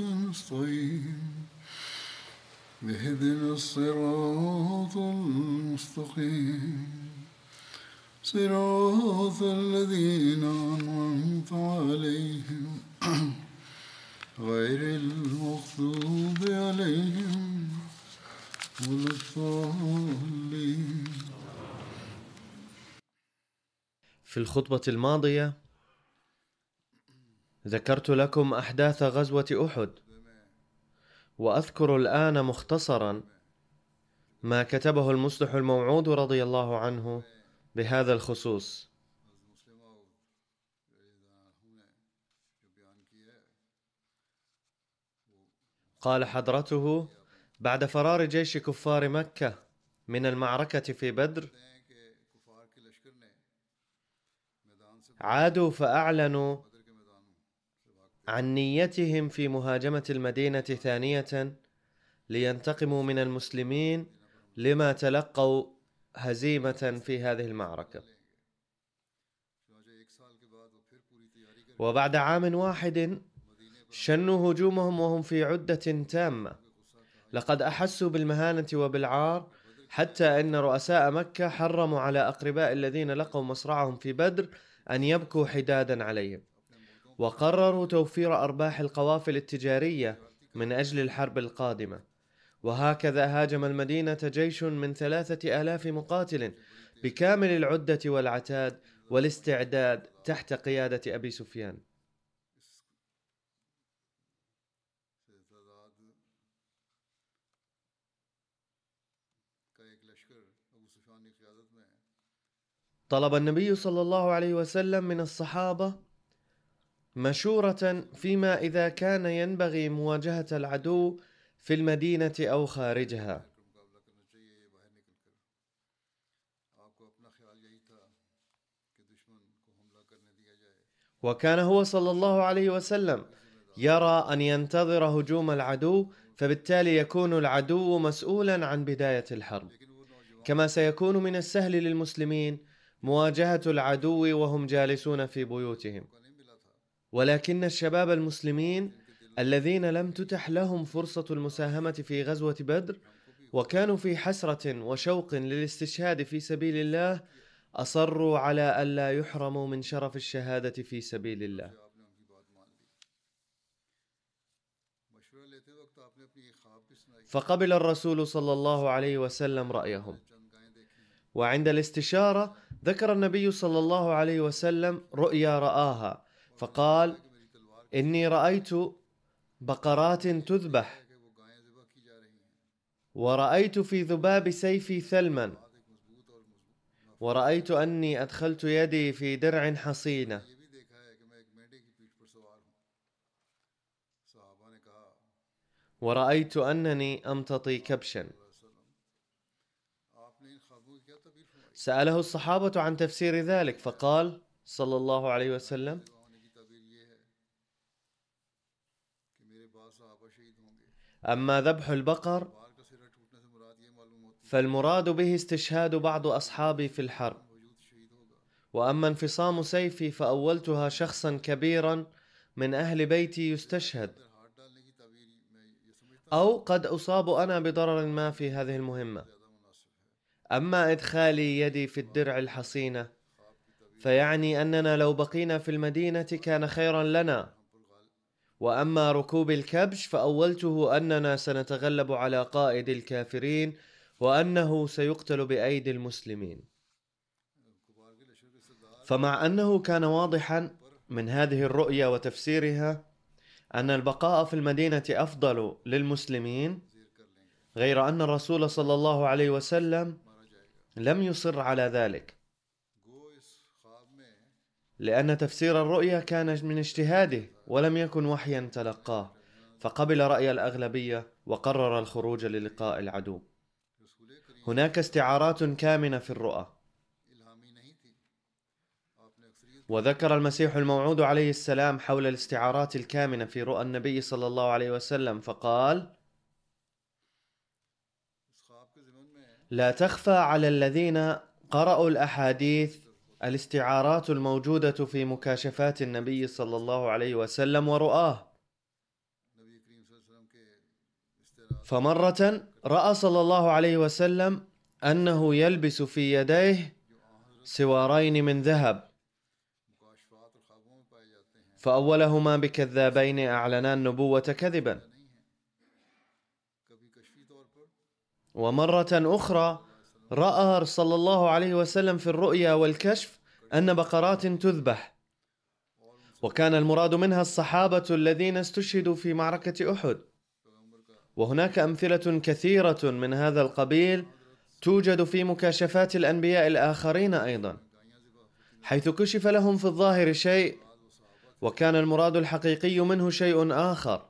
نستعين اهدنا الصراط المستقيم. صراط الذين أنعمت عليهم غير المغضوب عليهم ولا الضالين. في الخطبة الماضية ذكرت لكم أحداث غزوة أحد وأذكر الآن مختصرا ما كتبه المصلح الموعود رضي الله عنه بهذا الخصوص. قال حضرته بعد فرار جيش كفار مكة من المعركة في بدر عادوا فأعلنوا عن نيتهم في مهاجمة المدينة ثانية لينتقموا من المسلمين لما تلقوا هزيمة في هذه المعركة. وبعد عام واحد شنوا هجومهم وهم في عدة تامة. لقد أحسوا بالمهانة وبالعار حتى أن رؤساء مكة حرموا على أقرباء الذين لقوا مصرعهم في بدر أن يبكوا حدادا عليهم. وقرروا توفير أرباح القوافل التجارية من أجل الحرب القادمة. وهكذا هاجم المدينة جيش من ثلاثة آلاف مقاتل بكامل العدة والعتاد والاستعداد تحت قيادة أبي سفيان. طلب النبي صلى الله عليه وسلم من الصحابة مشورة فيما إذا كان ينبغي مواجهة العدو في المدينة أو خارجها. وكان هو صلى الله عليه وسلم يرى أن ينتظر هجوم العدو فبالتالي يكون العدو مسؤولا عن بداية الحرب. كما سيكون من السهل للمسلمين مواجهة العدو وهم جالسون في بيوتهم. ولكن الشباب المسلمين الذين لم تتح لهم فرصة المساهمة في غزوة بدر وكانوا في حسرة وشوق للاستشهاد في سبيل الله أصروا على ألا يحرموا من شرف الشهادة في سبيل الله. فقبل الرسول صلى الله عليه وسلم رأيهم. وعند الاستشارة ذكر النبي صلى الله عليه وسلم رؤيا رآها فقال إني رأيت بقرات تذبح ورأيت في ذباب سيفي ثلما ورأيت أني أدخلت يدي في درع حصينة. ورأيت أنني أمتطي كبشا. سأله الصحابة عن تفسير ذلك فقال صلى الله عليه وسلم أما ذبح البقر فالمراد به استشهاد بعض أصحابي في الحرب. وأما انفصام سيفي فأولتها شخصا كبيرا من أهل بيتي يستشهد. أو قد أصاب أنا بضرر ما في هذه المهمة. أما إدخالي يدي في الدرع الحصينة فيعني أننا لو بقينا في المدينة كان خيرا لنا. وأما ركوب الكبش فأولته أننا سنتغلب على قائد الكافرين وأنه سيقتل بأيدي المسلمين. فمع أنه كان واضحا من هذه الرؤية وتفسيرها أن البقاء في المدينة أفضل للمسلمين غير أن الرسول صلى الله عليه وسلم لم يصر على ذلك. لأن تفسير الرؤيا كان من اجتهاده. ولم يكن وحيا تلقاه فقبل رأي الأغلبية وقرر الخروج للقاء العدو. هناك استعارات كامنة في الرؤى. وذكر المسيح الموعود عليه السلام حول الاستعارات الكامنة في رؤى النبي صلى الله عليه وسلم فقال لا تخفى على الذين قرأوا الأحاديث الاستعارات الموجودة في مكاشفات النبي صلى الله عليه وسلم ورؤاه. فمرة رأى صلى الله عليه وسلم أنه يلبس في يديه سوارين من ذهب. فأولهما بكذابين أعلنا النبوة كذبا. ومرة أخرى رأى صلى الله عليه وسلم في الرؤيا والكشف أن بقرات تذبح. وكان المراد منها الصحابة الذين استشهدوا في معركة أحد. وهناك أمثلة كثيرة من هذا القبيل توجد في مكاشفات الأنبياء الآخرين أيضا حيث كشف لهم في الظاهر شيء وكان المراد الحقيقي منه شيء آخر.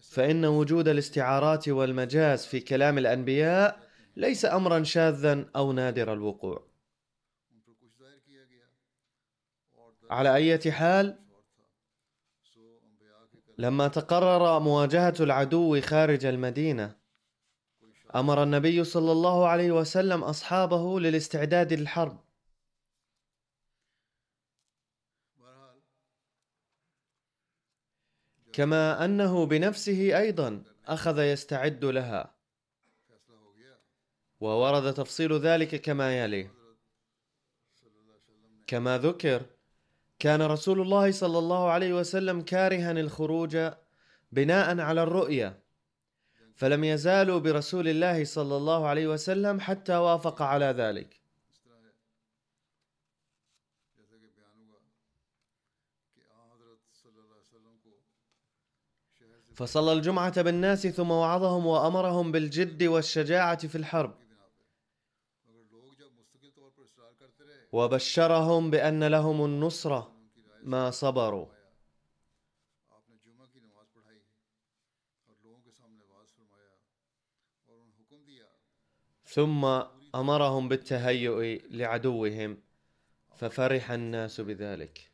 فإن وجود الاستعارات والمجاز في كلام الأنبياء ليس أمرا شاذا أو نادر الوقوع. على أي حال لما تقرر مواجهة العدو خارج المدينة أمر النبي صلى الله عليه وسلم أصحابه للاستعداد للحرب. كما أنه بنفسه أيضا أخذ يستعد لها. وورد تفصيل ذلك كما يلي. كما ذكر كان رسول الله صلى الله عليه وسلم كارها الخروج بناء على الرؤيا فلم يزالوا برسول الله صلى الله عليه وسلم حتى وافق على ذلك. فصلى الجمعة بالناس ثم وعظهم وأمرهم بالجد والشجاعة في الحرب. وبشرهم بأن لهم النصرة ما صبروا. ثم أمرهم بالتهيؤ لعدوهم ففرح الناس بذلك.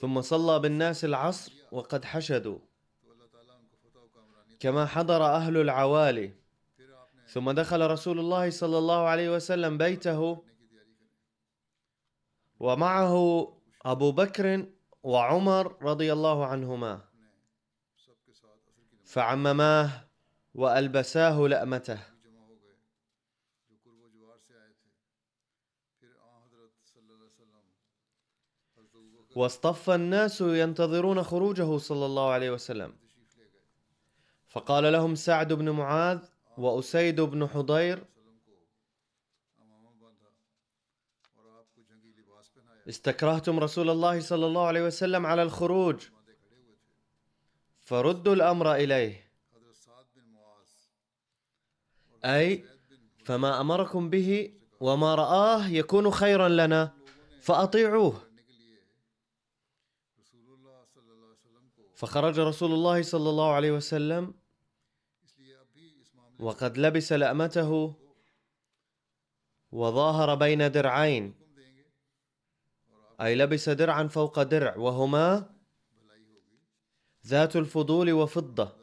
ثم صلى بالناس العصر وقد حشدوا. كما حضر أهل العوالي ثم دخل رسول الله صلى الله عليه وسلم بيته ومعه أبو بكر وعمر رضي الله عنهما. فعمماه وألبساه لأمته. واصطف الناس ينتظرون خروجه صلى الله عليه وسلم. فقال لهم سعد بن معاذ وأسيد بن حضير استكرهتم رسول الله صلى الله عليه وسلم على الخروج فردوا الأمر إليه. أي فما أمركم به وما رآه يكون خيرا لنا فأطيعوه. فخرج رسول الله صلى الله عليه وسلم وقد لبس لأمته وظاهر بين درعين. أي لبس درعا فوق درع وهما ذات الفضول وفضة.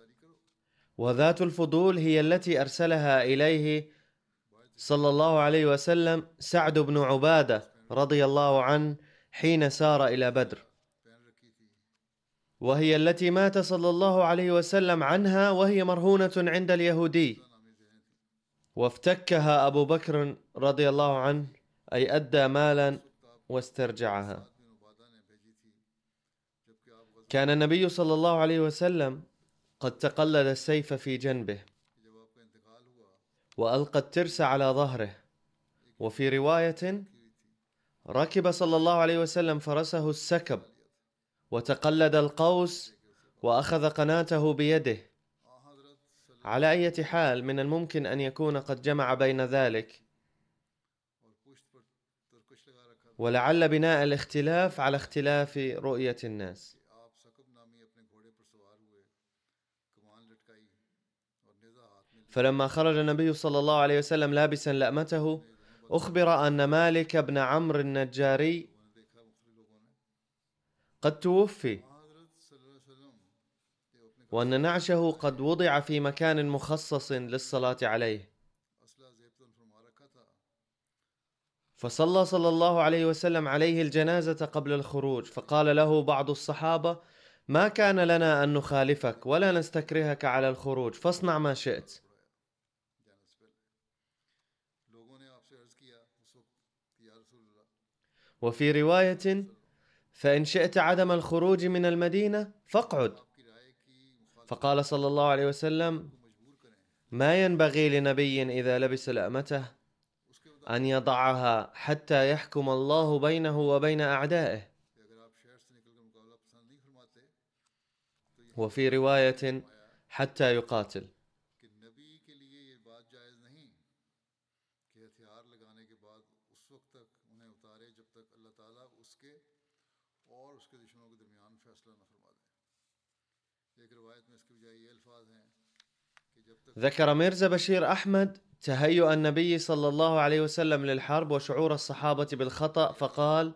وذات الفضول هي التي أرسلها إليه صلى الله عليه وسلم سعد بن عبادة رضي الله عنه حين سار إلى بدر. وهي التي مات صلى الله عليه وسلم عنها وهي مرهونة عند اليهودي. وافتكها أبو بكر رضي الله عنه أي أدى مالا واسترجعها. كان النبي صلى الله عليه وسلم قد تقلد السيف في جنبه وألقى الترس على ظهره. وفي رواية ركب صلى الله عليه وسلم فرسه السكب وتقلد القوس وأخذ قناته بيده. على أي حال من الممكن أن يكون قد جمع بين ذلك. ولعل بناء الاختلاف على اختلاف رؤية الناس. فلما خرج النبي صلى الله عليه وسلم لابسا لأمته أخبر أن مالك بن عمرو النجاري قد توفي. وأن نعشه قد وضع في مكان مخصص للصلاة عليه. فصلى صلى الله عليه وسلم عليه الجنازة قبل الخروج فقال له بعض الصحابة ما كان لنا أن نخالفك ولا نستكرهك على الخروج فاصنع ما شئت. وفي رواية فإن شئت عدم الخروج من المدينة فاقعد. فقال صلى الله عليه وسلم ما ينبغي لنبي إذا لبس لأمته أن يضعها حتى يحكم الله بينه وبين أعدائه. وفي رواية حتى يقاتل. ذكر ميرزا بشير أحمد تهيؤ النبي صلى الله عليه وسلم للحرب وشعور الصحابة بالخطأ فقال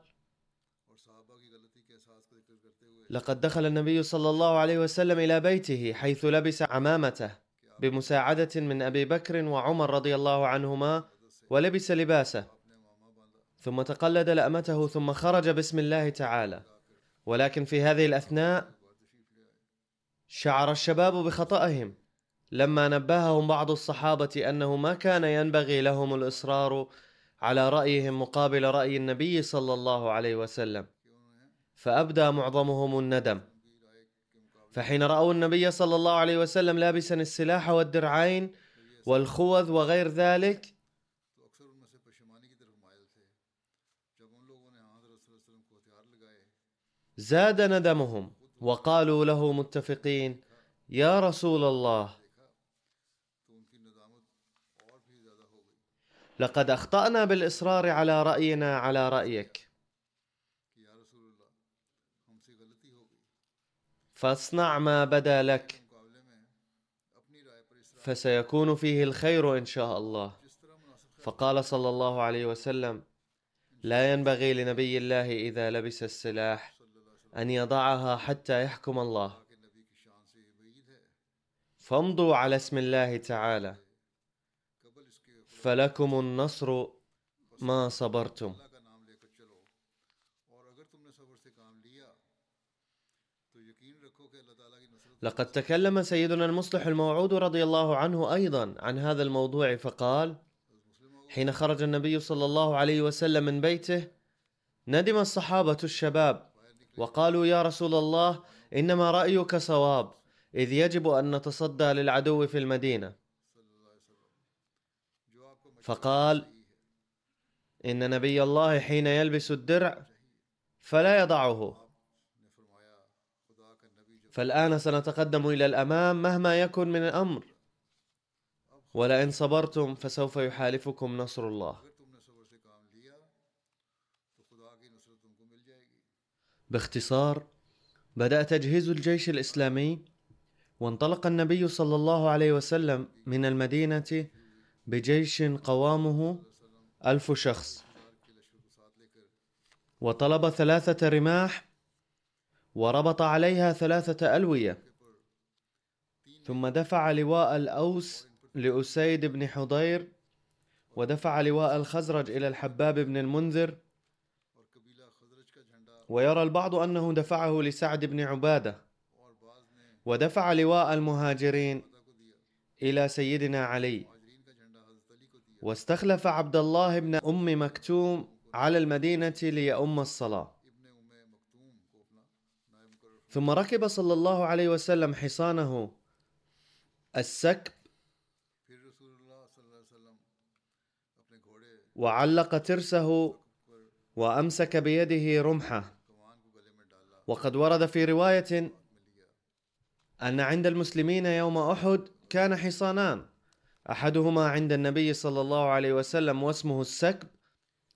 لقد دخل النبي صلى الله عليه وسلم إلى بيته حيث لبس عمامته بمساعدة من أبي بكر وعمر رضي الله عنهما ولبس لباسه ثم تقلد لأمته ثم خرج بسم الله تعالى. ولكن في هذه الأثناء شعر الشباب بخطأهم. لما نبههم بعض الصحابة أنه ما كان ينبغي لهم الإصرار على رأيهم مقابل رأي النبي صلى الله عليه وسلم فأبدى معظمهم الندم. فحين رأوا النبي صلى الله عليه وسلم لابسا السلاح والدرعين والخوذ وغير ذلك زاد ندمهم وقالوا له متفقين يا رسول الله. لقد أخطأنا بالإصرار على رأينا على رأيك. فاصنع ما بدا لك فسيكون فيه الخير إن شاء الله. فقال صلى الله عليه وسلم لا ينبغي لنبي الله إذا لبس السلاح أن يضعها حتى يحكم الله. فامضوا على اسم الله تعالى. فلكم النصر ما صبرتم. لقد تكلم سيدنا المصلح الموعود رضي الله عنه أيضا عن هذا الموضوع فقال حين خرج النبي صلى الله عليه وسلم من بيته ندم الصحابة الشباب وقالوا يا رسول الله إنما رأيك صواب إذ يجب أن نتصدى للعدو في المدينة. فقال إن نبي الله حين يلبس الدرع فلا يضعه. فالآن سنتقدم إلى الأمام مهما يكن من الأمر. ولئن صبرتم فسوف يحالفكم نصر الله. باختصار بدأ تجهيز الجيش الإسلامي وانطلق النبي صلى الله عليه وسلم من المدينة بجيش قوامه ألف شخص. وطلب ثلاثة رماح وربط عليها ثلاثة ألوية. ثم دفع لواء الأوس لأسيد بن حضير ودفع لواء الخزرج إلى الحباب بن المنذر ويرى البعض أنه دفعه لسعد بن عبادة ودفع لواء المهاجرين إلى سيدنا علي. واستخلف عبد الله بن أم مكتوم على المدينة ليؤم الصلاة. ثم ركب صلى الله عليه وسلم حصانه السكب وعلق ترسه وأمسك بيده رمحة. وقد ورد في رواية أن عند المسلمين يوم أحد كان حصانان. أحدهما عند النبي صلى الله عليه وسلم واسمه السكب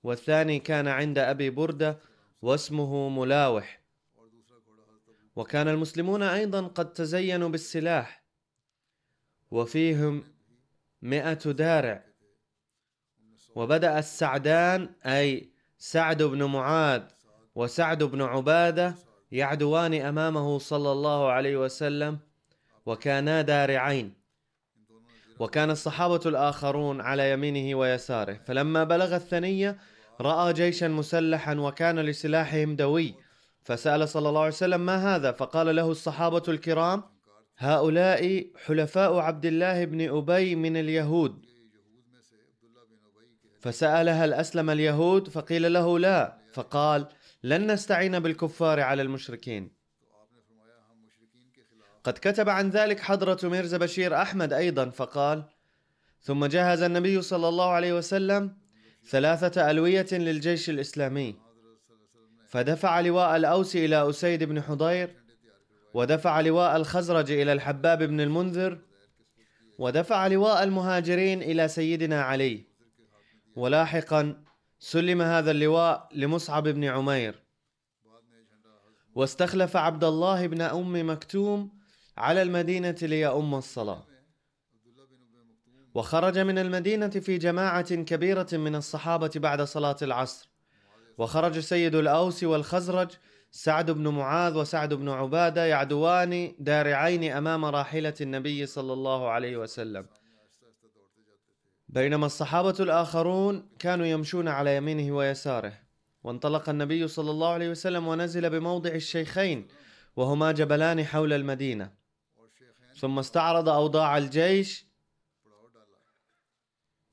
والثاني كان عند أبي بردة واسمه ملاوح. وكان المسلمون أيضا قد تزينوا بالسلاح وفيهم مئة دارع. وبدأ السعدان أي سعد بن معاذ وسعد بن عبادة يعدوان أمامه صلى الله عليه وسلم وكانا دارعين. وكان الصحابة الآخرون على يمينه ويساره. فلما بلغ الثنية رأى جيشا مسلحا وكان لسلاحهم دوي. فسأل صلى الله عليه وسلم ما هذا؟ فقال له الصحابة الكرام هؤلاء حلفاء عبد الله بن أبي من اليهود. فسأل هل أسلم اليهود؟ فقيل له لا. فقال لن نستعين بالكفار على المشركين. قد كتب عن ذلك حضرة ميرزا بشير أحمد أيضا فقال ثم جهز النبي صلى الله عليه وسلم ثلاثة ألوية للجيش الإسلامي فدفع لواء الأوس إلى أسيد بن حضير ودفع لواء الخزرج إلى الحباب بن المنذر ودفع لواء المهاجرين إلى سيدنا علي. ولاحقا سلم هذا اللواء لمصعب بن عمير. واستخلف عبد الله بن أم مكتوم على المدينة ليؤم الصلاة. وخرج من المدينة في جماعة كبيرة من الصحابة بعد صلاة العصر. وخرج سيد الأوس والخزرج سعد بن معاذ وسعد بن عبادة يعدوان دارعين أمام راحلة النبي صلى الله عليه وسلم. بينما الصحابة الآخرون كانوا يمشون على يمينه ويساره. وانطلق النبي صلى الله عليه وسلم ونزل بموضع الشيخين وهما جبلان حول المدينة. ثم استعرض أوضاع الجيش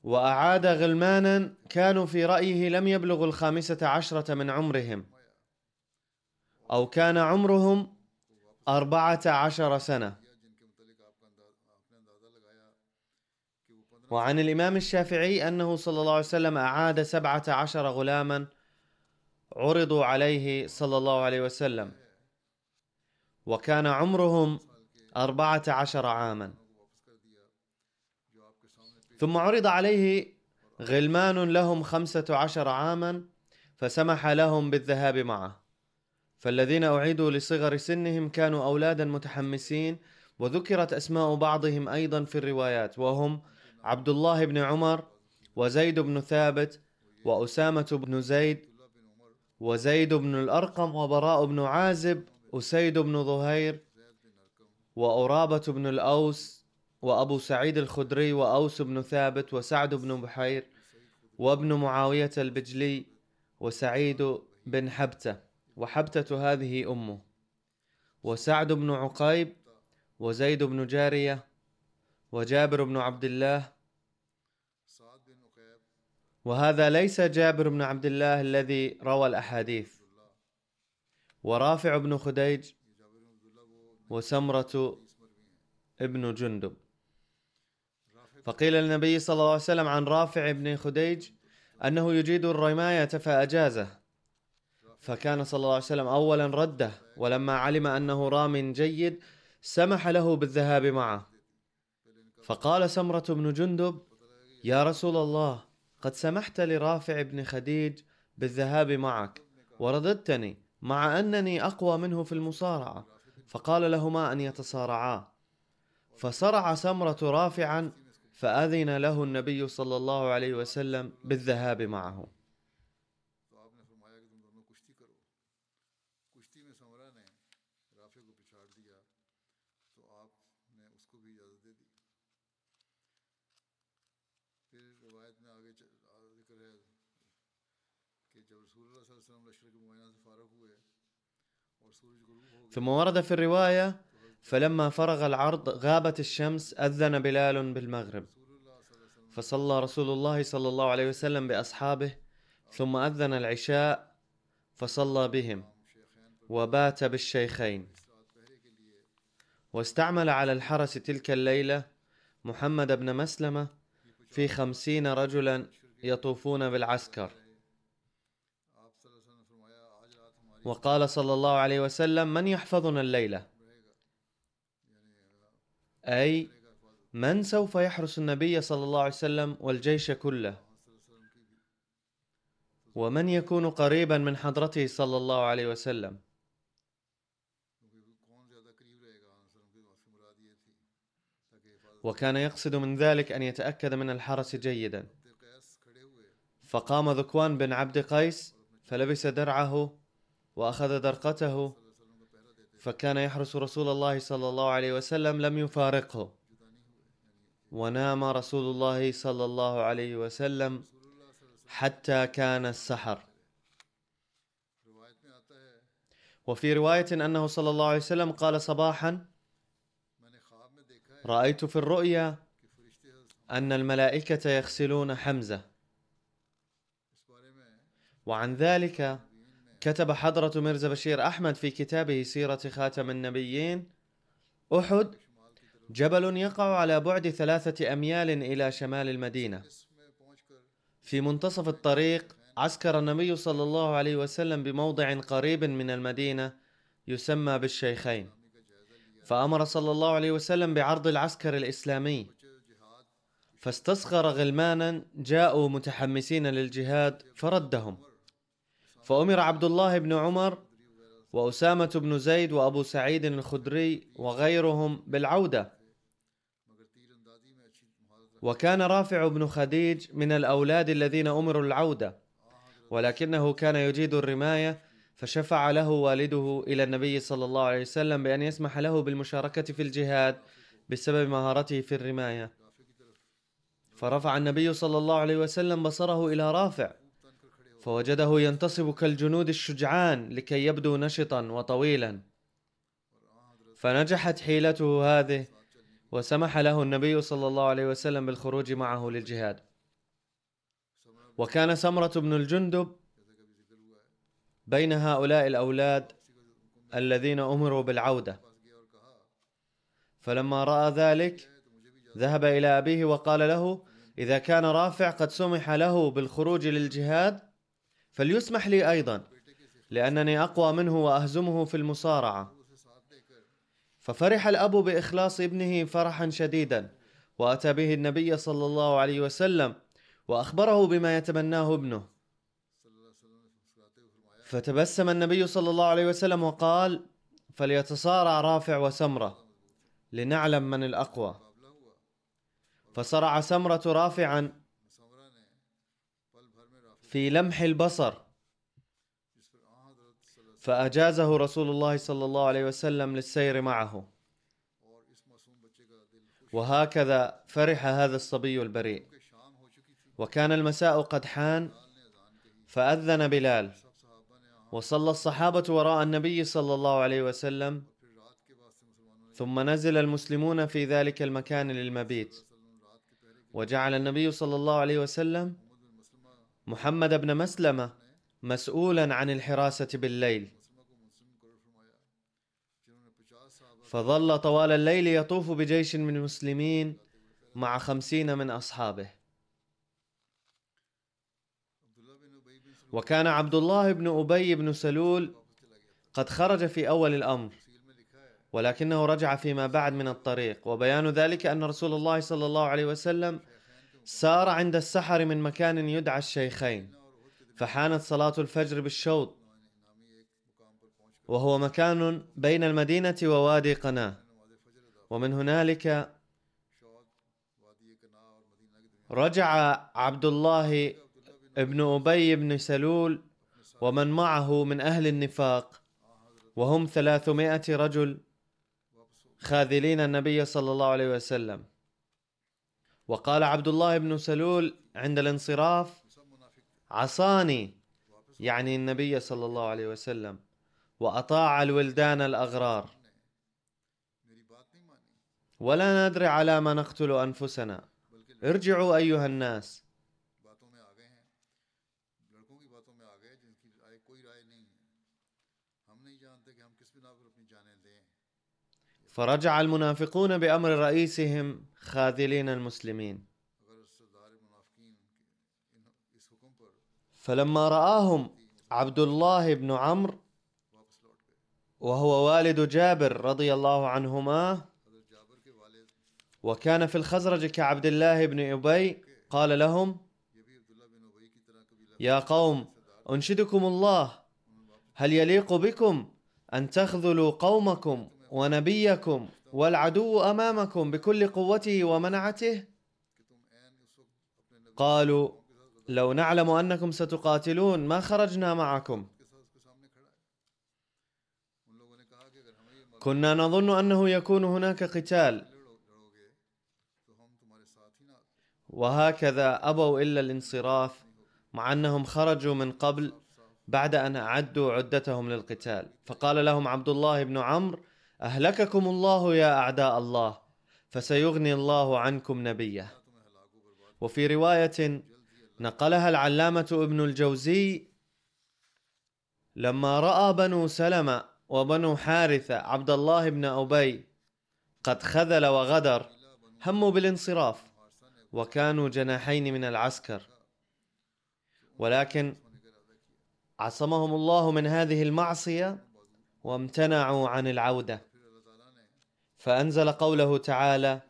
وأعاد غلمانا كانوا في رأيه لم يبلغوا الخامسة عشرة من عمرهم أو كان عمرهم أربعة عشر سنة. وعن الإمام الشافعي أنه صلى الله عليه وسلم أعاد سبعة عشر غلاما عرضوا عليه صلى الله عليه وسلم. وكان عمرهم أربعة عشر عاما. ثم عرض عليه غلمان لهم خمسة عشر عاما فسمح لهم بالذهاب معه. فالذين أعيدوا لصغر سنهم كانوا أولادا متحمسين وذكرت أسماء بعضهم أيضا في الروايات وهم عبد الله بن عمر وزيد بن ثابت وأسامة بن زيد وزيد بن الأرقم وبراء بن عازب أسيد بن ظهير وأرابة بن الأوس وأبو سعيد الخدري وأوس بن ثابت وسعد بن بحير وابن معاوية البجلي وسعيد بن حبتة وحبتة هذه أمه وسعد بن عقيب وزيد بن جارية وجابر بن عبد الله وهذا ليس جابر بن عبد الله الذي روى الأحاديث. ورافع بن خديج وسمرة ابن جندب. فقيل للنبي صلى الله عليه وسلم عن رافع بن خديج أنه يجيد الرماية فأجازه. فكان صلى الله عليه وسلم أولا رده ولما علم أنه رام جيد سمح له بالذهاب معه. فقال سمرة بن جندب يا رسول الله قد سمحت لرافع بن خديج بالذهاب معك ورددتني مع أنني أقوى منه في المصارعة فقال لهما أن يتصارعا. فصرع سمرة رافعا فأذن له النبي صلى الله عليه وسلم بالذهاب معه. ثم ورد في الرواية فلما فرغ العرض غابت الشمس أذن بلال بالمغرب. فصلى رسول الله صلى الله عليه وسلم بأصحابه ثم أذن العشاء فصلى بهم وبات بالشيخين. واستعمل على الحرس تلك الليلة محمد بن مسلمة في خمسين رجلا يطوفون بالعسكر. وقال صلى الله عليه وسلم من يحفظنا الليلة؟ أي من سوف يحرس النبي صلى الله عليه وسلم والجيش كله؟ ومن يكون قريبا من حضرته صلى الله عليه وسلم؟ وكان يقصد من ذلك أن يتأكد من الحرس جيدا. فقام ذكوان بن عبد قيس فلبس درعه وأخذ درقته فكان يحرس رسول الله صلى الله عليه وسلم لم يفارقه. ونام رسول الله صلى الله عليه وسلم حتى كان السحر. وفي رواية أنه صلى الله عليه وسلم قال صباحا رأيت في الرؤيا أن الملائكة يغسلون حمزة. وعن ذلك كتب حضرة مرزا بشير أحمد في كتابه سيرة خاتم النبيين. أحد جبل يقع على بعد ثلاثة أميال إلى شمال المدينة. في منتصف الطريق عسكر النبي صلى الله عليه وسلم بموضع قريب من المدينة يسمى بالشيخين. فأمر صلى الله عليه وسلم بعرض العسكر الإسلامي. فاستصغر غلمانا جاءوا متحمسين للجهاد فردهم. فأمر عبد الله بن عمر وأسامة بن زيد وأبو سعيد الخدري وغيرهم بالعودة. وكان رافع بن خديج من الأولاد الذين أمروا العودة ولكنه كان يجيد الرماية فشفع له والده إلى النبي صلى الله عليه وسلم بأن يسمح له بالمشاركة في الجهاد بسبب مهارته في الرماية. فرفع النبي صلى الله عليه وسلم بصره إلى رافع فوجده ينتصب كالجنود الشجعان لكي يبدو نشطا وطويلا. فنجحت حيلته هذه وسمح له النبي صلى الله عليه وسلم بالخروج معه للجهاد. وكان سمرة بن الجندب بين هؤلاء الأولاد الذين أمروا بالعودة. فلما رأى ذلك ذهب إلى أبيه وقال له إذا كان رافع قد سمح له بالخروج للجهاد فليسمح لي أيضا لأنني أقوى منه وأهزمه في المصارعة. ففرح الأب بإخلاص ابنه فرحا شديدا وأتى به النبي صلى الله عليه وسلم وأخبره بما يتمناه ابنه. فتبسم النبي صلى الله عليه وسلم وقال فليتصارع رافع وسمرة لنعلم من الأقوى. فصرع سمرة رافعا في لمح البصر. فأجازه رسول الله صلى الله عليه وسلم للسير معه. وهكذا فرح هذا الصبي البريء. وكان المساء قد حان فأذن بلال. وصلى الصحابة وراء النبي صلى الله عليه وسلم. ثم نزل المسلمون في ذلك المكان للمبيت. وجعل النبي صلى الله عليه وسلم محمد بن مسلمة مسؤولا عن الحراسة بالليل. فظل طوال الليل يطوف بجيش من المسلمين مع خمسين من أصحابه. وكان عبد الله بن أبي بن سلول قد خرج في أول الأمر ولكنه رجع فيما بعد من الطريق. وبيان ذلك أن رسول الله صلى الله عليه وسلم سار عند السحر من مكان يدعى الشيخين فحانت صلاة الفجر بالشوط وهو مكان بين المدينة ووادي قناة ومن هنالك رجع عبد الله ابن أبي بن سلول ومن معه من أهل النفاق وهم ثلاثمائة رجل خاذلين النبي صلى الله عليه وسلم. وقال عبد الله بن سلول عند الانصراف عصاني. يعني النبي صلى الله عليه وسلم وأطاع الولدان الأغرار. ولا ندري على ما نقتل أنفسنا. ارجعوا أيها الناس. فرجع المنافقون بأمر رئيسهم خاذلين المسلمين. فلما رآهم عبد الله بن عمرو وهو والد جابر رضي الله عنهما وكان في الخزرج كعبد الله بن أبي قال لهم يا قوم أنشدكم الله. هل يليق بكم أن تخذلوا قومكم ونبيكم والعدو أمامكم بكل قوته ومنعته؟ قالوا لو نعلم أنكم ستقاتلون ما خرجنا معكم. كنا نظن أنه يكون هناك قتال. وهكذا أبوا إلا الانصراف مع أنهم خرجوا من قبل بعد أن أعدوا عدتهم للقتال. فقال لهم عبد الله بن عمرو أهلككم الله يا أعداء الله فسيغني الله عنكم نبيه. وفي رواية نقلها العلامة ابن الجوزي لما رأى بنو سلمة وبنو حارثه عبد الله بن أبي قد خذل وغدر هموا بالانصراف وكانوا جناحين من العسكر. ولكن عصمهم الله من هذه المعصية وامتنعوا عن العودة. فأنزل قوله تعالى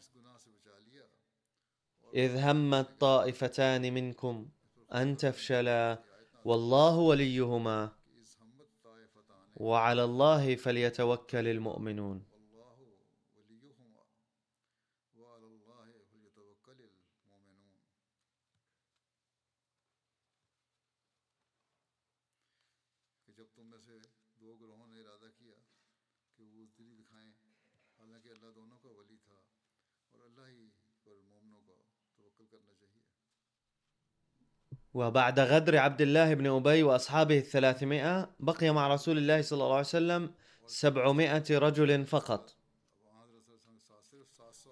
إذ هم الطائفتان منكم أن تفشلا والله وليهما وعلى الله فليتوكل المؤمنون. دو گروہوں نے ارادہ کیا کہ وہ دکھائیں وبعد غدر عبد الله بن أبي وأصحابه الثلاثمائة بقي مع رسول الله صلى الله عليه وسلم سبعمائة رجل فقط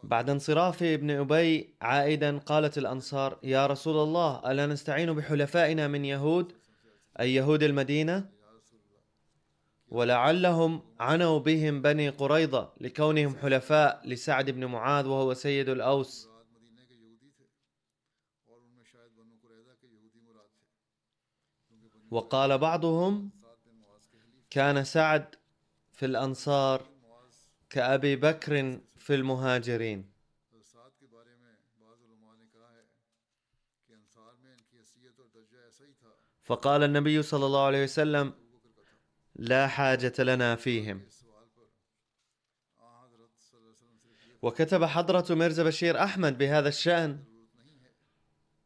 بعد انصراف ابن أبي عائدا قالت الأنصار يا رسول الله ألا نستعين بحلفائنا من يهود أي يهود المدينة ولعلهم عنوا بهم بني قريضة لكونهم حلفاء لسعد بن معاذ وهو سيد الأوس. وقال بعضهم كان سعد في الأنصار كأبي بكر في المهاجرين. فقال النبي صلى الله عليه وسلم لا حاجة لنا فيهم. وكتب حضرة ميرزا بشير أحمد بهذا الشأن.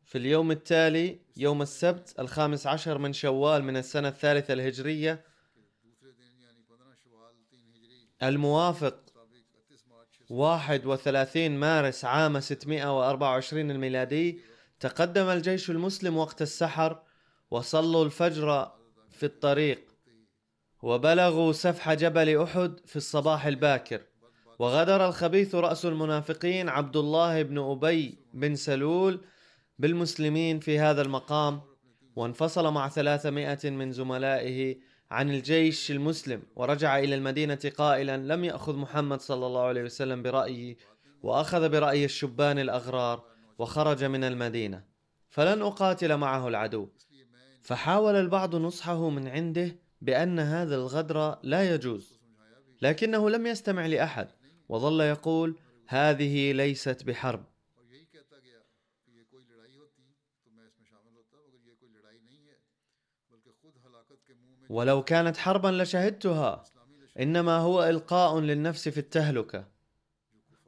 في اليوم التالي يوم السبت الخامس عشر من شوال من السنة الثالثة الهجرية الموافق 31 مارس عام 624 الميلادي تقدم الجيش المسلم وقت السحر وصلوا الفجر في الطريق. وبلغوا سفح جبل أحد في الصباح الباكر. وغدر الخبيث رأس المنافقين عبد الله بن أبي بن سلول بالمسلمين في هذا المقام وانفصل مع ثلاثمائة من زملائه عن الجيش المسلم ورجع إلى المدينة قائلا لم يأخذ محمد صلى الله عليه وسلم برأيي وأخذ برأي الشبان الأغرار وخرج من المدينة فلن أقاتل معه العدو. فحاول البعض نصحه من عنده بأن هذا الغدر لا يجوز لكنه لم يستمع لأحد وظل يقول هذه ليست بحرب. ولو كانت حربا لشهدتها إنما هو إلقاء للنفس في التهلكة.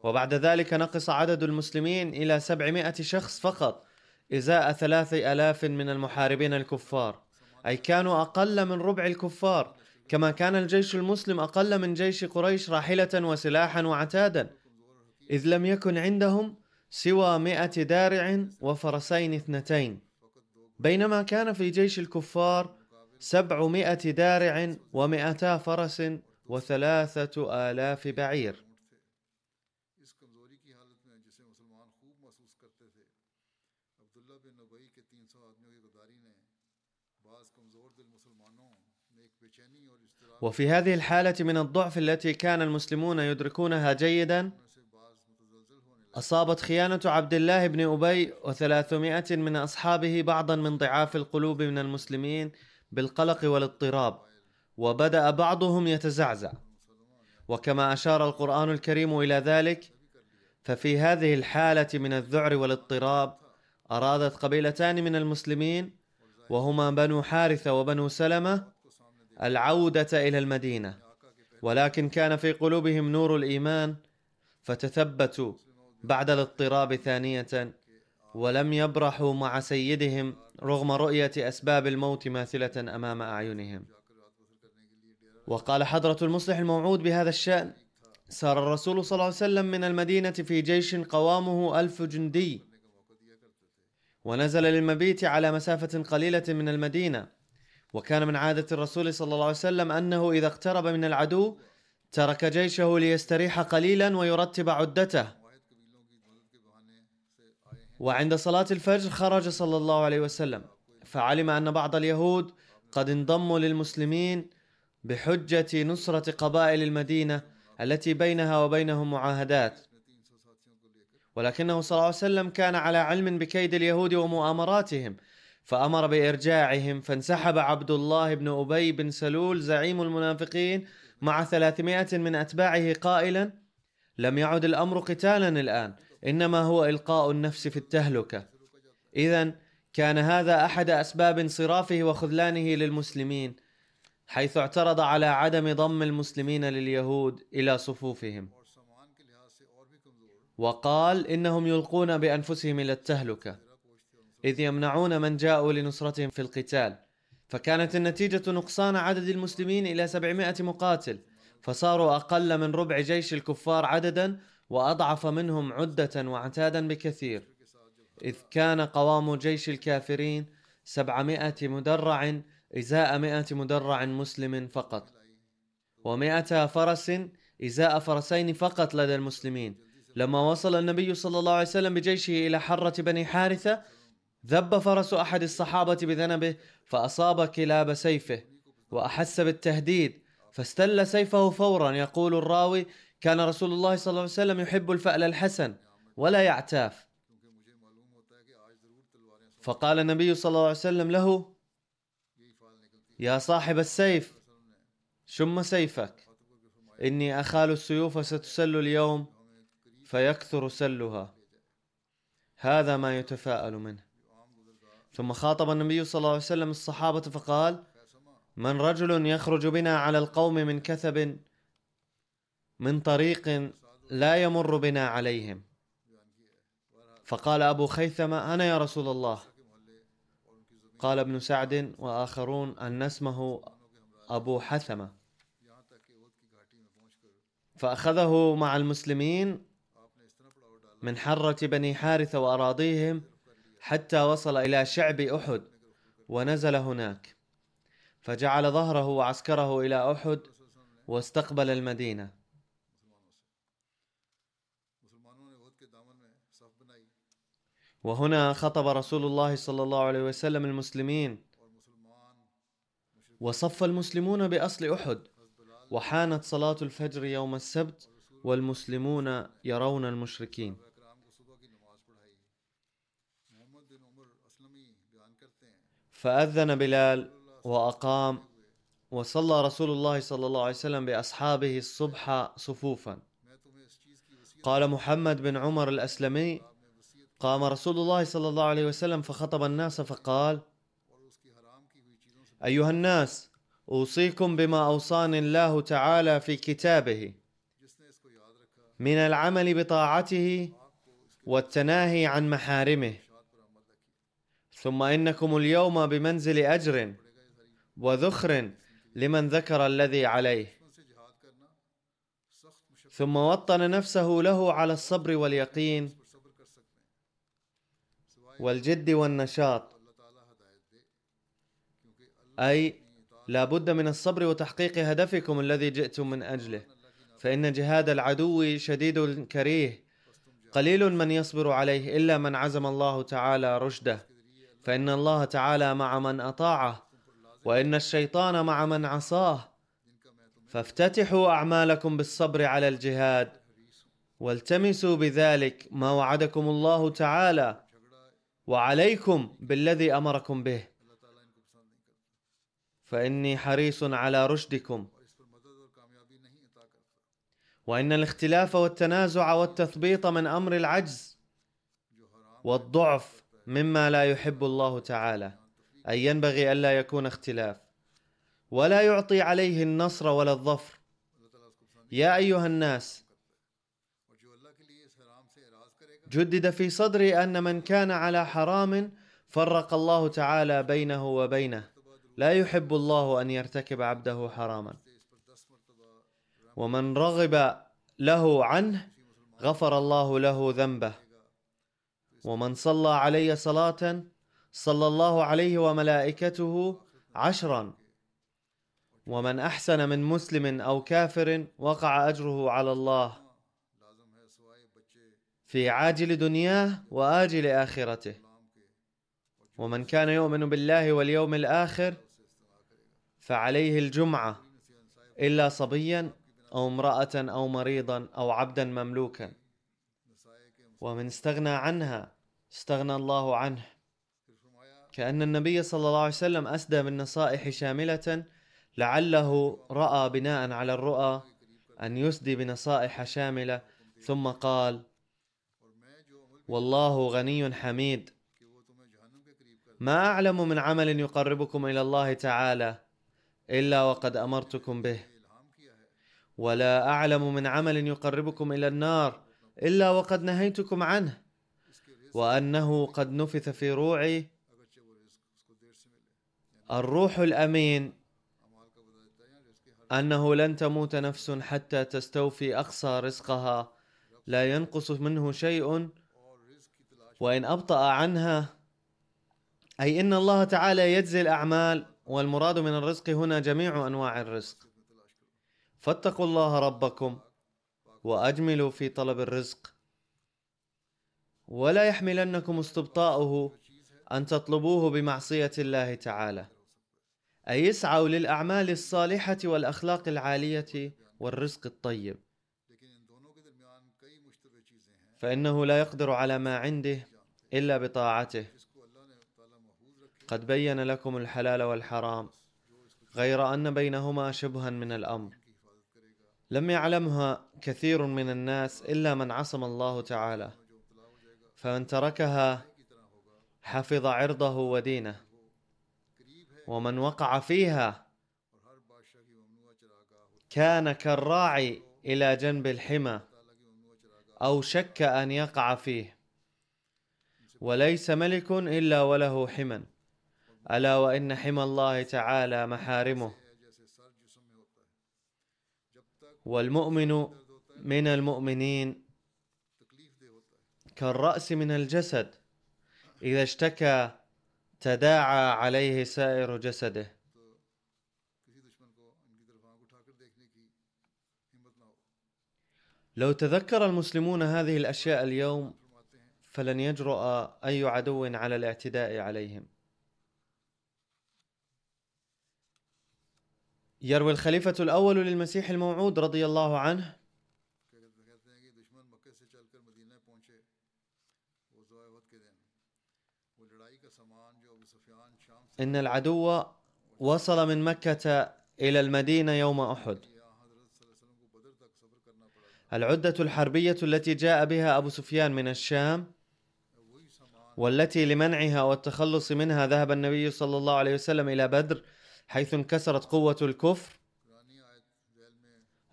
وبعد ذلك نقص عدد المسلمين إلى 700 شخص فقط إزاء 3000 من المحاربين الكفار. أي كانوا أقل من ربع الكفار كما كان الجيش المسلم أقل من جيش قريش راحلة وسلاحا وعتادا إذ لم يكن عندهم سوى مئة دارع وفرسين اثنتين. بينما كان في جيش الكفار سبعمائة دارع ومئتا فرس وثلاثة آلاف بعير. وفي هذه الحالة من الضعف التي كان المسلمون يدركونها جيدا أصابت خيانة عبد الله بن أبي وثلاثمائة من أصحابه بعضا من ضعاف القلوب من المسلمين بالقلق والاضطراب وبدأ بعضهم يتزعزع. وكما أشار القرآن الكريم إلى ذلك ففي هذه الحالة من الذعر والاضطراب أرادت قبيلتان من المسلمين وهما بنو حارثة وبنو سلمة العودة إلى المدينة. ولكن كان في قلوبهم نور الإيمان فتثبتوا بعد الاضطراب ثانية ولم يبرحوا مع سيدهم رغم رؤية أسباب الموت ماثلة أمام أعينهم. وقال حضرة المصلح الموعود بهذا الشأن سار الرسول صلى الله عليه وسلم من المدينة في جيش قوامه ألف جندي ونزل للمبيت على مسافة قليلة من المدينة وكان من عادة الرسول صلى الله عليه وسلم أنه إذا اقترب من العدو ترك جيشه ليستريح قليلا ويرتب عدته. وعند صلاة الفجر خرج صلى الله عليه وسلم فعلم أن بعض اليهود قد انضموا للمسلمين بحجة نصرة قبائل المدينة التي بينها وبينهم معاهدات. ولكنه صلى الله عليه وسلم كان على علم بكيد اليهود ومؤامراتهم فأمر بإرجاعهم فانسحب عبد الله بن أبي بن سلول زعيم المنافقين مع ثلاثمائة من أتباعه قائلا لم يعد الأمر قتالا الآن إنما هو إلقاء النفس في التهلكة. إذا كان هذا أحد أسباب انصرافه وخذلانه للمسلمين حيث اعترض على عدم ضم المسلمين لليهود إلى صفوفهم. وقال إنهم يلقون بأنفسهم إلى التهلكة. إذ يمنعون من جاءوا لنصرتهم في القتال. فكانت النتيجة نقصان عدد المسلمين إلى 700 مقاتل فصاروا أقل من ربع جيش الكفار عددا وأضعف منهم عدة وعتادا بكثير. إذ كان قوام جيش الكافرين سبعمائة مدرع إزاء مائة مدرع مسلم فقط ومائة فرس إزاء فرسين فقط لدى المسلمين. لما وصل النبي صلى الله عليه وسلم بجيشه إلى حرة بني حارثة ذب فرس أحد الصحابة بذنبه فأصاب كلاب سيفه وأحس بالتهديد فاستل سيفه فورا. يقول الراوي كان رسول الله صلى الله عليه وسلم يحب الفأل الحسن ولا يعتاف. فقال النبي صلى الله عليه وسلم له يا صاحب السيف شم سيفك. إني أخال السيوف ستسل اليوم فيكثر سلها. هذا ما يتفاءل منه. ثم خاطب النبي صلى الله عليه وسلم الصحابة فقال من رجل يخرج بنا على القوم من كثب من طريق لا يمر بنا عليهم. فقال أبو خيثمة أنا يا رسول الله. قال ابن سعد وآخرون أن اسمه أبو حثمة. فأخذه مع المسلمين من حرة بني حارثة وأراضيهم حتى وصل إلى شعب أحد ونزل هناك فجعل ظهره وعسكره إلى أحد واستقبل المدينة. وهنا خطب رسول الله صلى الله عليه وسلم المسلمين وصف المسلمون بأصل أحد وحانت صلاة الفجر يوم السبت والمسلمون يرون المشركين. فأذن بلال وأقام وصلى رسول الله صلى الله عليه وسلم بأصحابه الصبح صفوفا. قال محمد بن عمر الأسلمي قام رسول الله صلى الله عليه وسلم فخطب الناس فقال أيها الناس أوصيكم بما أوصاني الله تعالى في كتابه من العمل بطاعته والتناهي عن محارمه. ثم إنكم اليوم بمنزل أجر وذخر لمن ذكر الذي عليه. ثم وطن نفسه له على الصبر واليقين والجد والنشاط. أي لا بد من الصبر وتحقيق هدفكم الذي جئتم من أجله. فإن جهاد العدو شديد كريه. قليل من يصبر عليه إلا من عزم الله تعالى رشده. فإن الله تعالى مع من أطاعه وإن الشيطان مع من عصاه. فافتتحوا أعمالكم بالصبر على الجهاد والتمسوا بذلك ما وعدكم الله تعالى وعليكم بالذي أمركم به. فإني حريص على رشدكم. وإن الاختلاف والتنازع والتثبيط من أمر العجز والضعف مما لا يحب الله تعالى أي ينبغي ألا يكون اختلاف. ولا يعطي عليه النصر ولا الظفر. يا أيها الناس جدد في صدري أن من كان على حرام فرق الله تعالى بينه وبينه. لا يحب الله أن يرتكب عبده حراما. ومن رغب له عنه غفر الله له ذنبه. ومن صلى علي صلاة صلى الله عليه وملائكته عشرا. ومن أحسن من مسلم أو كافر وقع أجره على الله. في عاجل دنياه وآجل آخرته. ومن كان يؤمن بالله واليوم الآخر فعليه الجمعة إلا صبيا أو امرأة أو مريضا أو عبدا مملوكا. ومن استغنى عنها استغنى الله عنه. كأن النبي صلى الله عليه وسلم أسدى بالنصائح شاملة لعله رأى بناء على الرؤى أن يسدي بنصائح شاملة ثم قال والله غني حميد. ما أعلم من عمل يقربكم إلى الله تعالى إلا وقد أمرتكم به. ولا أعلم من عمل يقربكم إلى النار إلا وقد نهيتكم عنه. وأنه قد نفث في روعي الروح الأمين. أنه لن تموت نفس حتى تستوفي أقصى رزقها. لا ينقص منه شيء. وإن أبطأ عنها أي إن الله تعالى يجزي الأعمال. والمراد من الرزق هنا جميع أنواع الرزق. فاتقوا الله ربكم وأجملوا في طلب الرزق. ولا يحملنكم استبطاؤه أن تطلبوه بمعصية الله تعالى. أي اسعوا للأعمال الصالحة والأخلاق العالية والرزق الطيب. فإنه لا يقدر على ما عنده إلا بطاعته. قد بين لكم الحلال والحرام غير أن بينهما شبها من الأمر. لم يعلمها كثير من الناس إلا من عصم الله تعالى. فمن تركها حفظ عرضه ودينه ومن وقع فيها كان كالراعي إلى جنب الحمى أو شك أن يقع فيه. وليس ملك إلا وله حمى. ألا وإن حمى الله تعالى محارمه. والمؤمن من المؤمنين كالرأس من الجسد. إذا اشتكى تداعى عليه سائر جسده. لو تذكر المسلمون هذه الأشياء اليوم فلن يجرؤ أي عدو على الاعتداء عليهم. يروي الخليفة الأول للمسيح الموعود رضي الله عنه إن العدو وصل من مكة إلى المدينة يوم أحد. العدة الحربية التي جاء بها أبو سفيان من الشام والتي لمنعها والتخلص منها ذهب النبي صلى الله عليه وسلم إلى بدر حيث انكسرت قوة الكفر.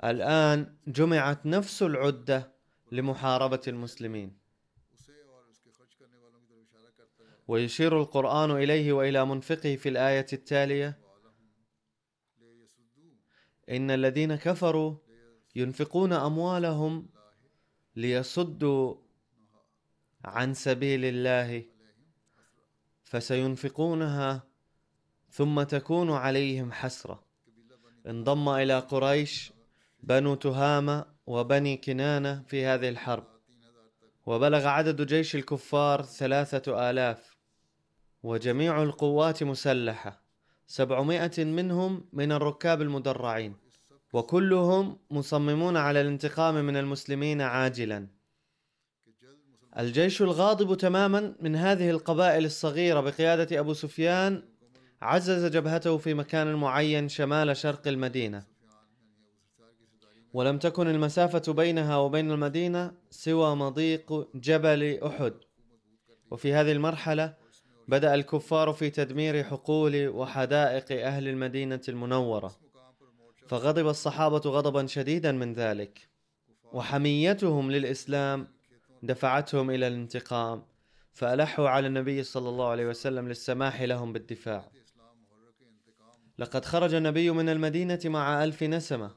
الآن جمعت نفس العدة لمحاربة المسلمين. ويشير القرآن إليه وإلى منفقه في الآية التالية إن الذين كفروا ينفقون أموالهم ليصدوا عن سبيل الله فسينفقونها ثم تكون عليهم حسرة. انضم إلى قريش بنو تهامة وبني كنانة في هذه الحرب وبلغ عدد جيش الكفار ثلاثة آلاف. وجميع القوات مسلحة. سبعمائة منهم من الركاب المدرعين وكلهم مصممون على الانتقام من المسلمين عاجلا. الجيش الغاضب تماما من هذه القبائل الصغيرة بقيادة أبو سفيان عزز جبهته في مكان معين شمال شرق المدينة. ولم تكن المسافة بينها وبين المدينة سوى مضيق جبل أحد. وفي هذه المرحلة بدأ الكفار في تدمير حقول وحدائق أهل المدينة المنورة. فغضب الصحابة غضبا شديدا من ذلك. وحميتهم للإسلام دفعتهم إلى الانتقام. فألحوا على النبي صلى الله عليه وسلم للسماح لهم بالدفاع. لقد خرج النبي من المدينة مع ألف نسمة.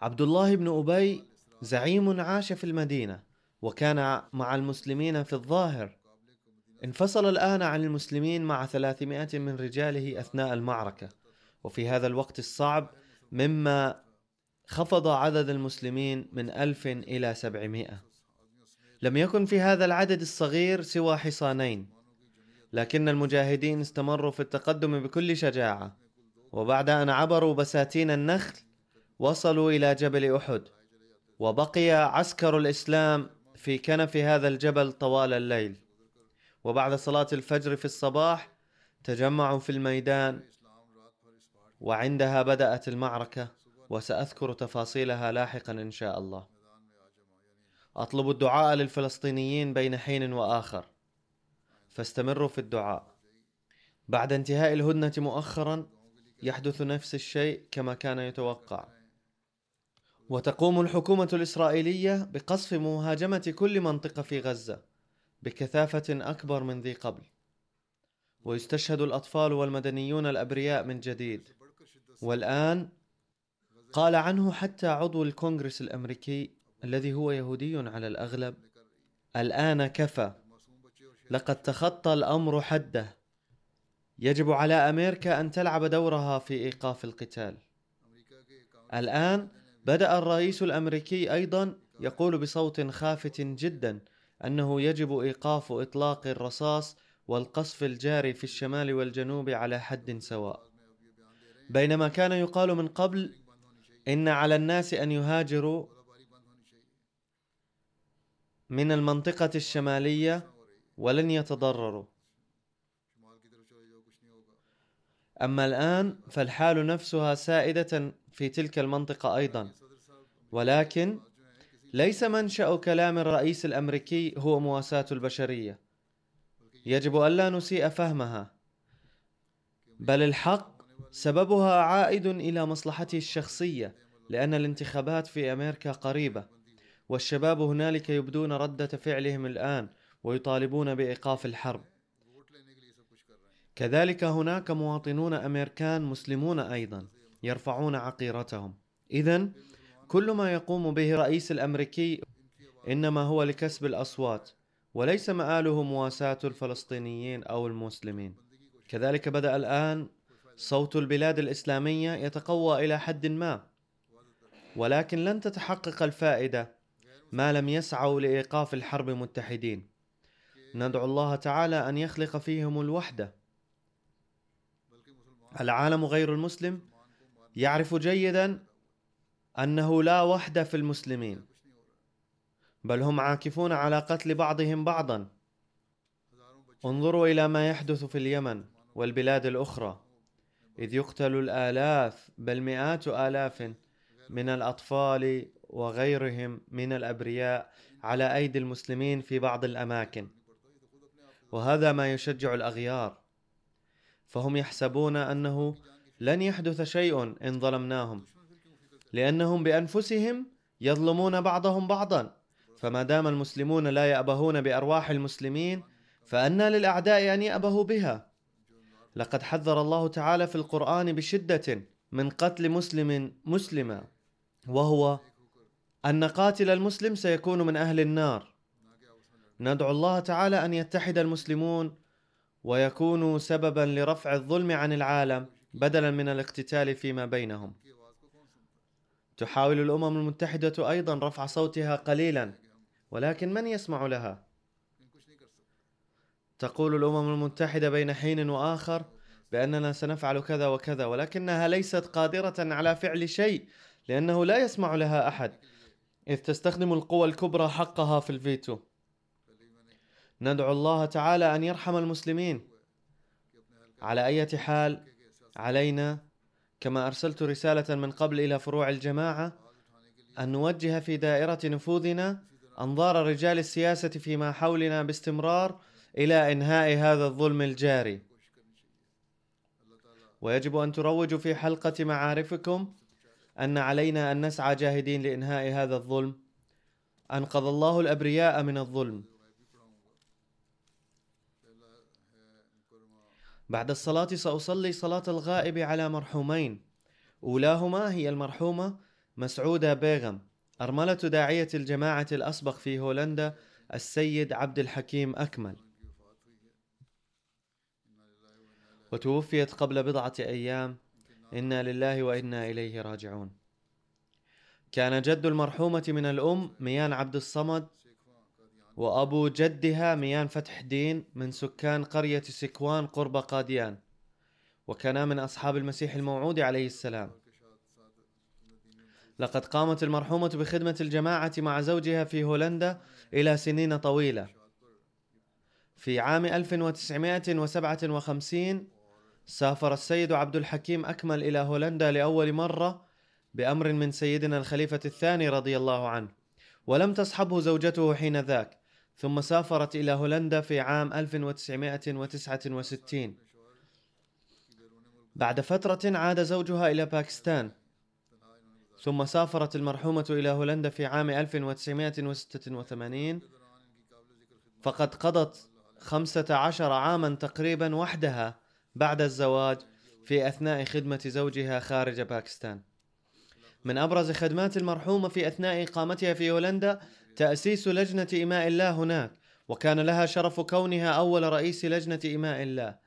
عبد الله بن أبي زعيم عاش في المدينة وكان مع المسلمين في الظاهر. انفصل الآن عن المسلمين مع ثلاثمائة من رجاله أثناء المعركة. وفي هذا الوقت الصعب مما خفض عدد المسلمين من ألف إلى سبعمائة. لم يكن في هذا العدد الصغير سوى حصانين لكن المجاهدين استمروا في التقدم بكل شجاعة. وبعد أن عبروا بساتين النخل وصلوا إلى جبل أحد. وبقي عسكر الإسلام في كنف هذا الجبل طوال الليل. وبعد صلاة الفجر في الصباح تجمعوا في الميدان وعندها بدأت المعركة وسأذكر تفاصيلها لاحقا إن شاء الله. أطلب الدعاء للفلسطينيين بين حين وآخر. فاستمروا في الدعاء. بعد انتهاء الهدنة مؤخرا يحدث نفس الشيء كما كان يتوقع. وتقوم الحكومة الإسرائيلية بقصف مهاجمة كل منطقة في غزة. بكثافة أكبر من ذي قبل ويستشهد الأطفال والمدنيون الأبرياء من جديد. والآن قال عنه حتى عضو الكونغرس الأمريكي الذي هو يهودي على الأغلب الآن كفى لقد تخطى الأمر حده. يجب على أمريكا أن تلعب دورها في إيقاف القتال. الآن بدأ الرئيس الأمريكي أيضا يقول بصوت خافت جدا أنه يجب إيقاف إطلاق الرصاص والقصف الجاري في الشمال والجنوب على حد سواء. بينما كان يقال من قبل إن على الناس أن يهاجروا من المنطقة الشمالية ولن يتضرروا. أما الآن فالحال نفسها سائدة في تلك المنطقة أيضا. ولكن ليس منشأ كلام الرئيس الأمريكي هو مواساة البشرية. يجب ألا نسيء فهمها. بل الحق سببها عائد إلى مصلحته الشخصية لأن الانتخابات في أمريكا قريبة والشباب هنالك يبدون ردة فعلهم الآن ويطالبون بإيقاف الحرب. كذلك هناك مواطنون أمريكان مسلمون أيضا يرفعون عقيرتهم. إذا كل ما يقوم به رئيس الأمريكي إنما هو لكسب الأصوات وليس مآله مواساة الفلسطينيين أو المسلمين. كذلك بدأ الآن صوت البلاد الإسلامية يتقوى إلى حد ما ولكن لن تتحقق الفائدة ما لم يسعوا لإيقاف الحرب متحدين. ندعو الله تعالى أن يخلق فيهم الوحدة. العالم غير المسلم يعرف جيدا أنه لا وحده في المسلمين بل هم عاكفون على قتل بعضهم بعضا. انظروا إلى ما يحدث في اليمن والبلاد الأخرى إذ يقتل الآلاف بل مئات آلاف من الأطفال وغيرهم من الأبرياء على أيدي المسلمين في بعض الأماكن. وهذا ما يشجع الأغيار. فهم يحسبون أنه لن يحدث شيء إن ظلمناهم. لأنهم بأنفسهم يظلمون بعضهم بعضا. فما دام المسلمون لا يأبهون بأرواح المسلمين فأنى للأعداء أن يأبهوا بها. لقد حذر الله تعالى في القرآن بشدة من قتل مسلم مسلما وهو أن قاتل المسلم سيكون من أهل النار. ندعو الله تعالى أن يتحد المسلمون ويكونوا سببا لرفع الظلم عن العالم بدلا من الاقتتال فيما بينهم. تحاول الأمم المتحدة أيضا رفع صوتها قليلا ولكن من يسمع لها؟ تقول الأمم المتحدة بين حين وآخر بأننا سنفعل كذا وكذا ولكنها ليست قادرة على فعل شيء لأنه لا يسمع لها أحد إذ تستخدم القوى الكبرى حقها في الفيتو. ندعو الله تعالى أن يرحم المسلمين. على أي حال؟ علينا كما أرسلت رسالة من قبل إلى فروع الجماعة أن نوجه في دائرة نفوذنا أنظار رجال السياسة فيما حولنا باستمرار إلى إنهاء هذا الظلم الجاري. ويجب أن تروجوا في حلقة معارفكم أن علينا أن نسعى جاهدين لإنهاء هذا الظلم. أنقذ الله الأبرياء من الظلم. بعد الصلاة سأصلي صلاة الغائب على مرحومين. أولاهما هي المرحومة مسعودة بيغم أرملة داعية الجماعة الأسبق في هولندا السيد عبد الحكيم أكمل. وتوفيت قبل بضعة أيام. إنا لله وإنا إليه راجعون. كان جد المرحومة من الأم ميان عبد الصمد وأبو جدها ميان فتح دين من سكان قرية سكوان قرب قاديان وكانا من أصحاب المسيح الموعود عليه السلام. لقد قامت المرحومة بخدمة الجماعة مع زوجها في هولندا إلى سنين طويلة. في عام 1957 سافر السيد عبد الحكيم أكمل إلى هولندا لأول مرة بأمر من سيدنا الخليفة الثاني رضي الله عنه ولم تصحبه زوجته حين ذاك. ثم سافرت إلى هولندا في عام 1969 بعد فترة عاد زوجها إلى باكستان. ثم سافرت المرحومة إلى هولندا في عام 1986 فقد قضت خمسة عشر عاما تقريبا وحدها بعد الزواج في أثناء خدمة زوجها خارج باكستان. من أبرز خدمات المرحومة في أثناء إقامتها في هولندا تأسيس لجنة اماء الله هناك، وكان لها شرف كونها أول رئيس لجنة اماء الله.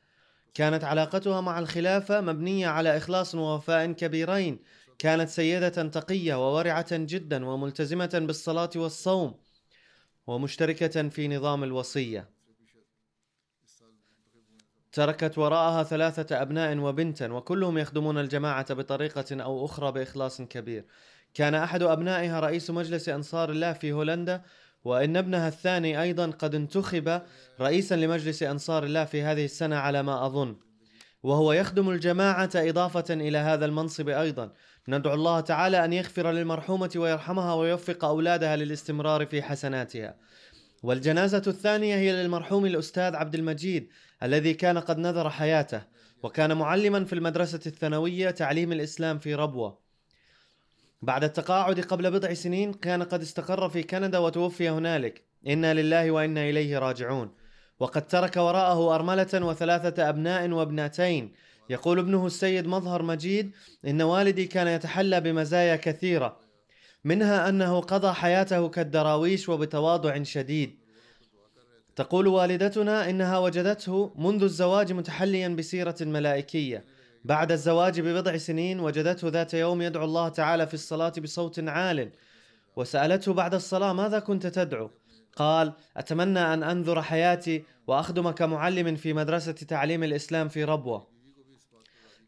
كانت علاقتها مع الخلافة مبنية على إخلاص ووفاء كبيرين، كانت سيدة تقية وورعة جدا وملتزمة بالصلاة والصوم، ومشتركة في نظام الوصية. تركت وراءها ثلاثة أبناء وبنتا وكلهم يخدمون الجماعة بطريقة أو أخرى بإخلاص كبير كان أحد أبنائها رئيس مجلس أنصار الله في هولندا وإن ابنها الثاني أيضا قد انتخب رئيسا لمجلس أنصار الله في هذه السنة على ما أظن. وهو يخدم الجماعة إضافة إلى هذا المنصب أيضا. ندعو الله تعالى أن يغفر للمرحومة ويرحمها ويوفق أولادها للاستمرار في حسناتها. والجنازة الثانية هي للمرحوم الأستاذ عبد المجيد الذي كان قد نذر حياته وكان معلما في المدرسة الثانوية تعليم الإسلام في ربوة. بعد التقاعد قبل بضع سنين كان قد استقر في كندا وتوفي هنالك. إنا لله وإنا إليه راجعون. وقد ترك وراءه أرملة وثلاثة أبناء وابنتين. يقول ابنه السيد مظهر مجيد إن والدي كان يتحلى بمزايا كثيرة منها أنه قضى حياته كالدراويش وبتواضع شديد. تقول والدتنا إنها وجدته منذ الزواج متحليا بسيرة ملائكية. بعد الزواج ببضع سنين وجدته ذات يوم يدعو الله تعالى في الصلاة بصوت عال. وسألته بعد الصلاة ماذا كنت تدعو؟ قال أتمنى أن أنذر حياتي واخدم كمعلم في مدرسة تعليم الإسلام في ربوة.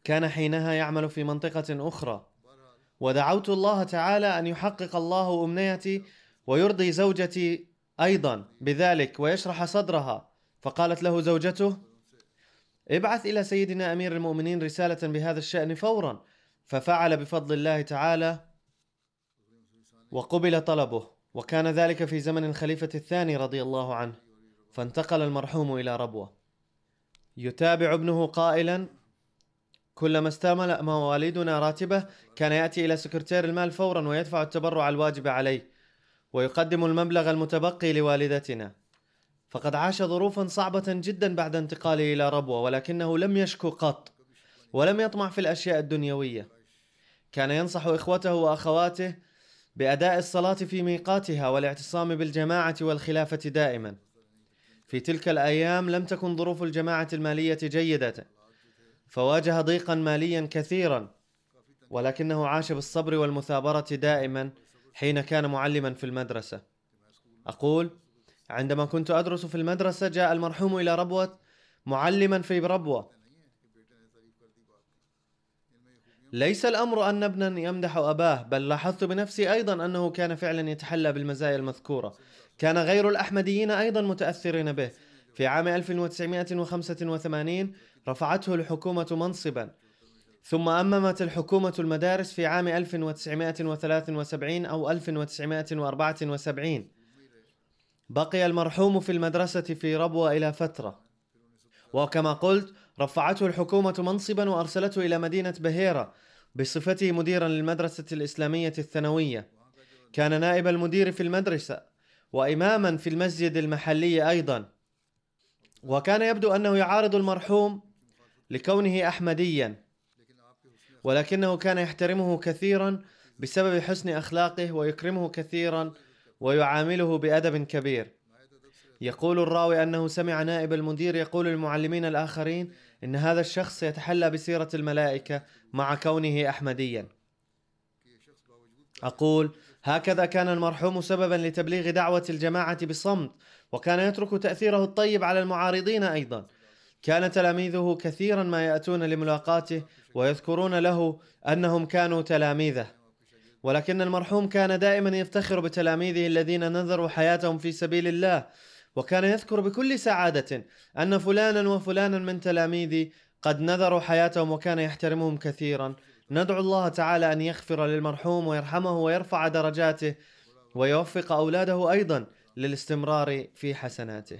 كان حينها يعمل في منطقة أخرى. ودعوت الله تعالى أن يحقق الله أمنيتي ويرضي زوجتي أيضا بذلك ويشرح صدرها. فقالت له زوجته ابعث إلى سيدنا أمير المؤمنين رسالة بهذا الشأن فورا. ففعل بفضل الله تعالى وقبل طلبه. وكان ذلك في زمن الخليفة الثاني رضي الله عنه. فانتقل المرحوم إلى ربوة. يتابع ابنه قائلا كلما استمل والدنا راتبة كان يأتي إلى سكرتير المال فورا ويدفع التبرع الواجب عليه ويقدم المبلغ المتبقي لوالدتنا. فقد عاش ظروفا صعبة جدا بعد انتقاله إلى ربوة ولكنه لم يشكو قط ولم يطمع في الأشياء الدنيوية. كان ينصح إخوته وأخواته بأداء الصلاة في ميقاتها والاعتصام بالجماعة والخلافة دائما. في تلك الأيام لم تكن ظروف الجماعة المالية جيدة فواجه ضيقا ماليا كثيرا ولكنه عاش بالصبر والمثابرة دائما حين كان معلما في المدرسة. أقول عندما كنت أدرس في المدرسة جاء المرحوم إلى ربوة معلما في ربوة. ليس الأمر أن ابنا يمدح أباه بل لاحظت بنفسي أيضا أنه كان فعلا يتحلى بالمزايا المذكورة. كان غير الأحمديين أيضا متأثرين به. في عام 1985 رفعته الحكومة منصبا. ثم أممت الحكومة المدارس في عام 1973 أو 1974 بقي المرحوم في المدرسة في ربوة إلى فترة. وكما قلت رفعته الحكومة منصبا وأرسلته إلى مدينة بهيرة بصفته مديرا للمدرسة الإسلامية الثانوية. كان نائب المدير في المدرسة وإماما في المسجد المحلي أيضا. وكان يبدو أنه يعارض المرحوم لكونه أحمديا ولكنه كان يحترمه كثيرا بسبب حسن أخلاقه ويكرمه كثيرا ويعامله بأدب كبير. يقول الراوي أنه سمع نائب المدير يقول للمعلمين الآخرين إن هذا الشخص يتحلى بسيرة الملائكة مع كونه احمديا. أقول هكذا كان المرحوم سببا لتبليغ دعوة الجماعة بصمت وكان يترك تأثيره الطيب على المعارضين أيضا. كان تلاميذه كثيرا ما يأتون لملاقاته ويذكرون له أنهم كانوا تلاميذه. ولكن المرحوم كان دائما يفتخر بتلاميذه الذين نذروا حياتهم في سبيل الله وكان يذكر بكل سعادة أن فلانا وفلانا من تلاميذي قد نذروا حياتهم وكان يحترمهم كثيرا. ندعو الله تعالى أن يغفر للمرحوم ويرحمه ويرفع درجاته ويوفق أولاده أيضا للاستمرار في حسناته.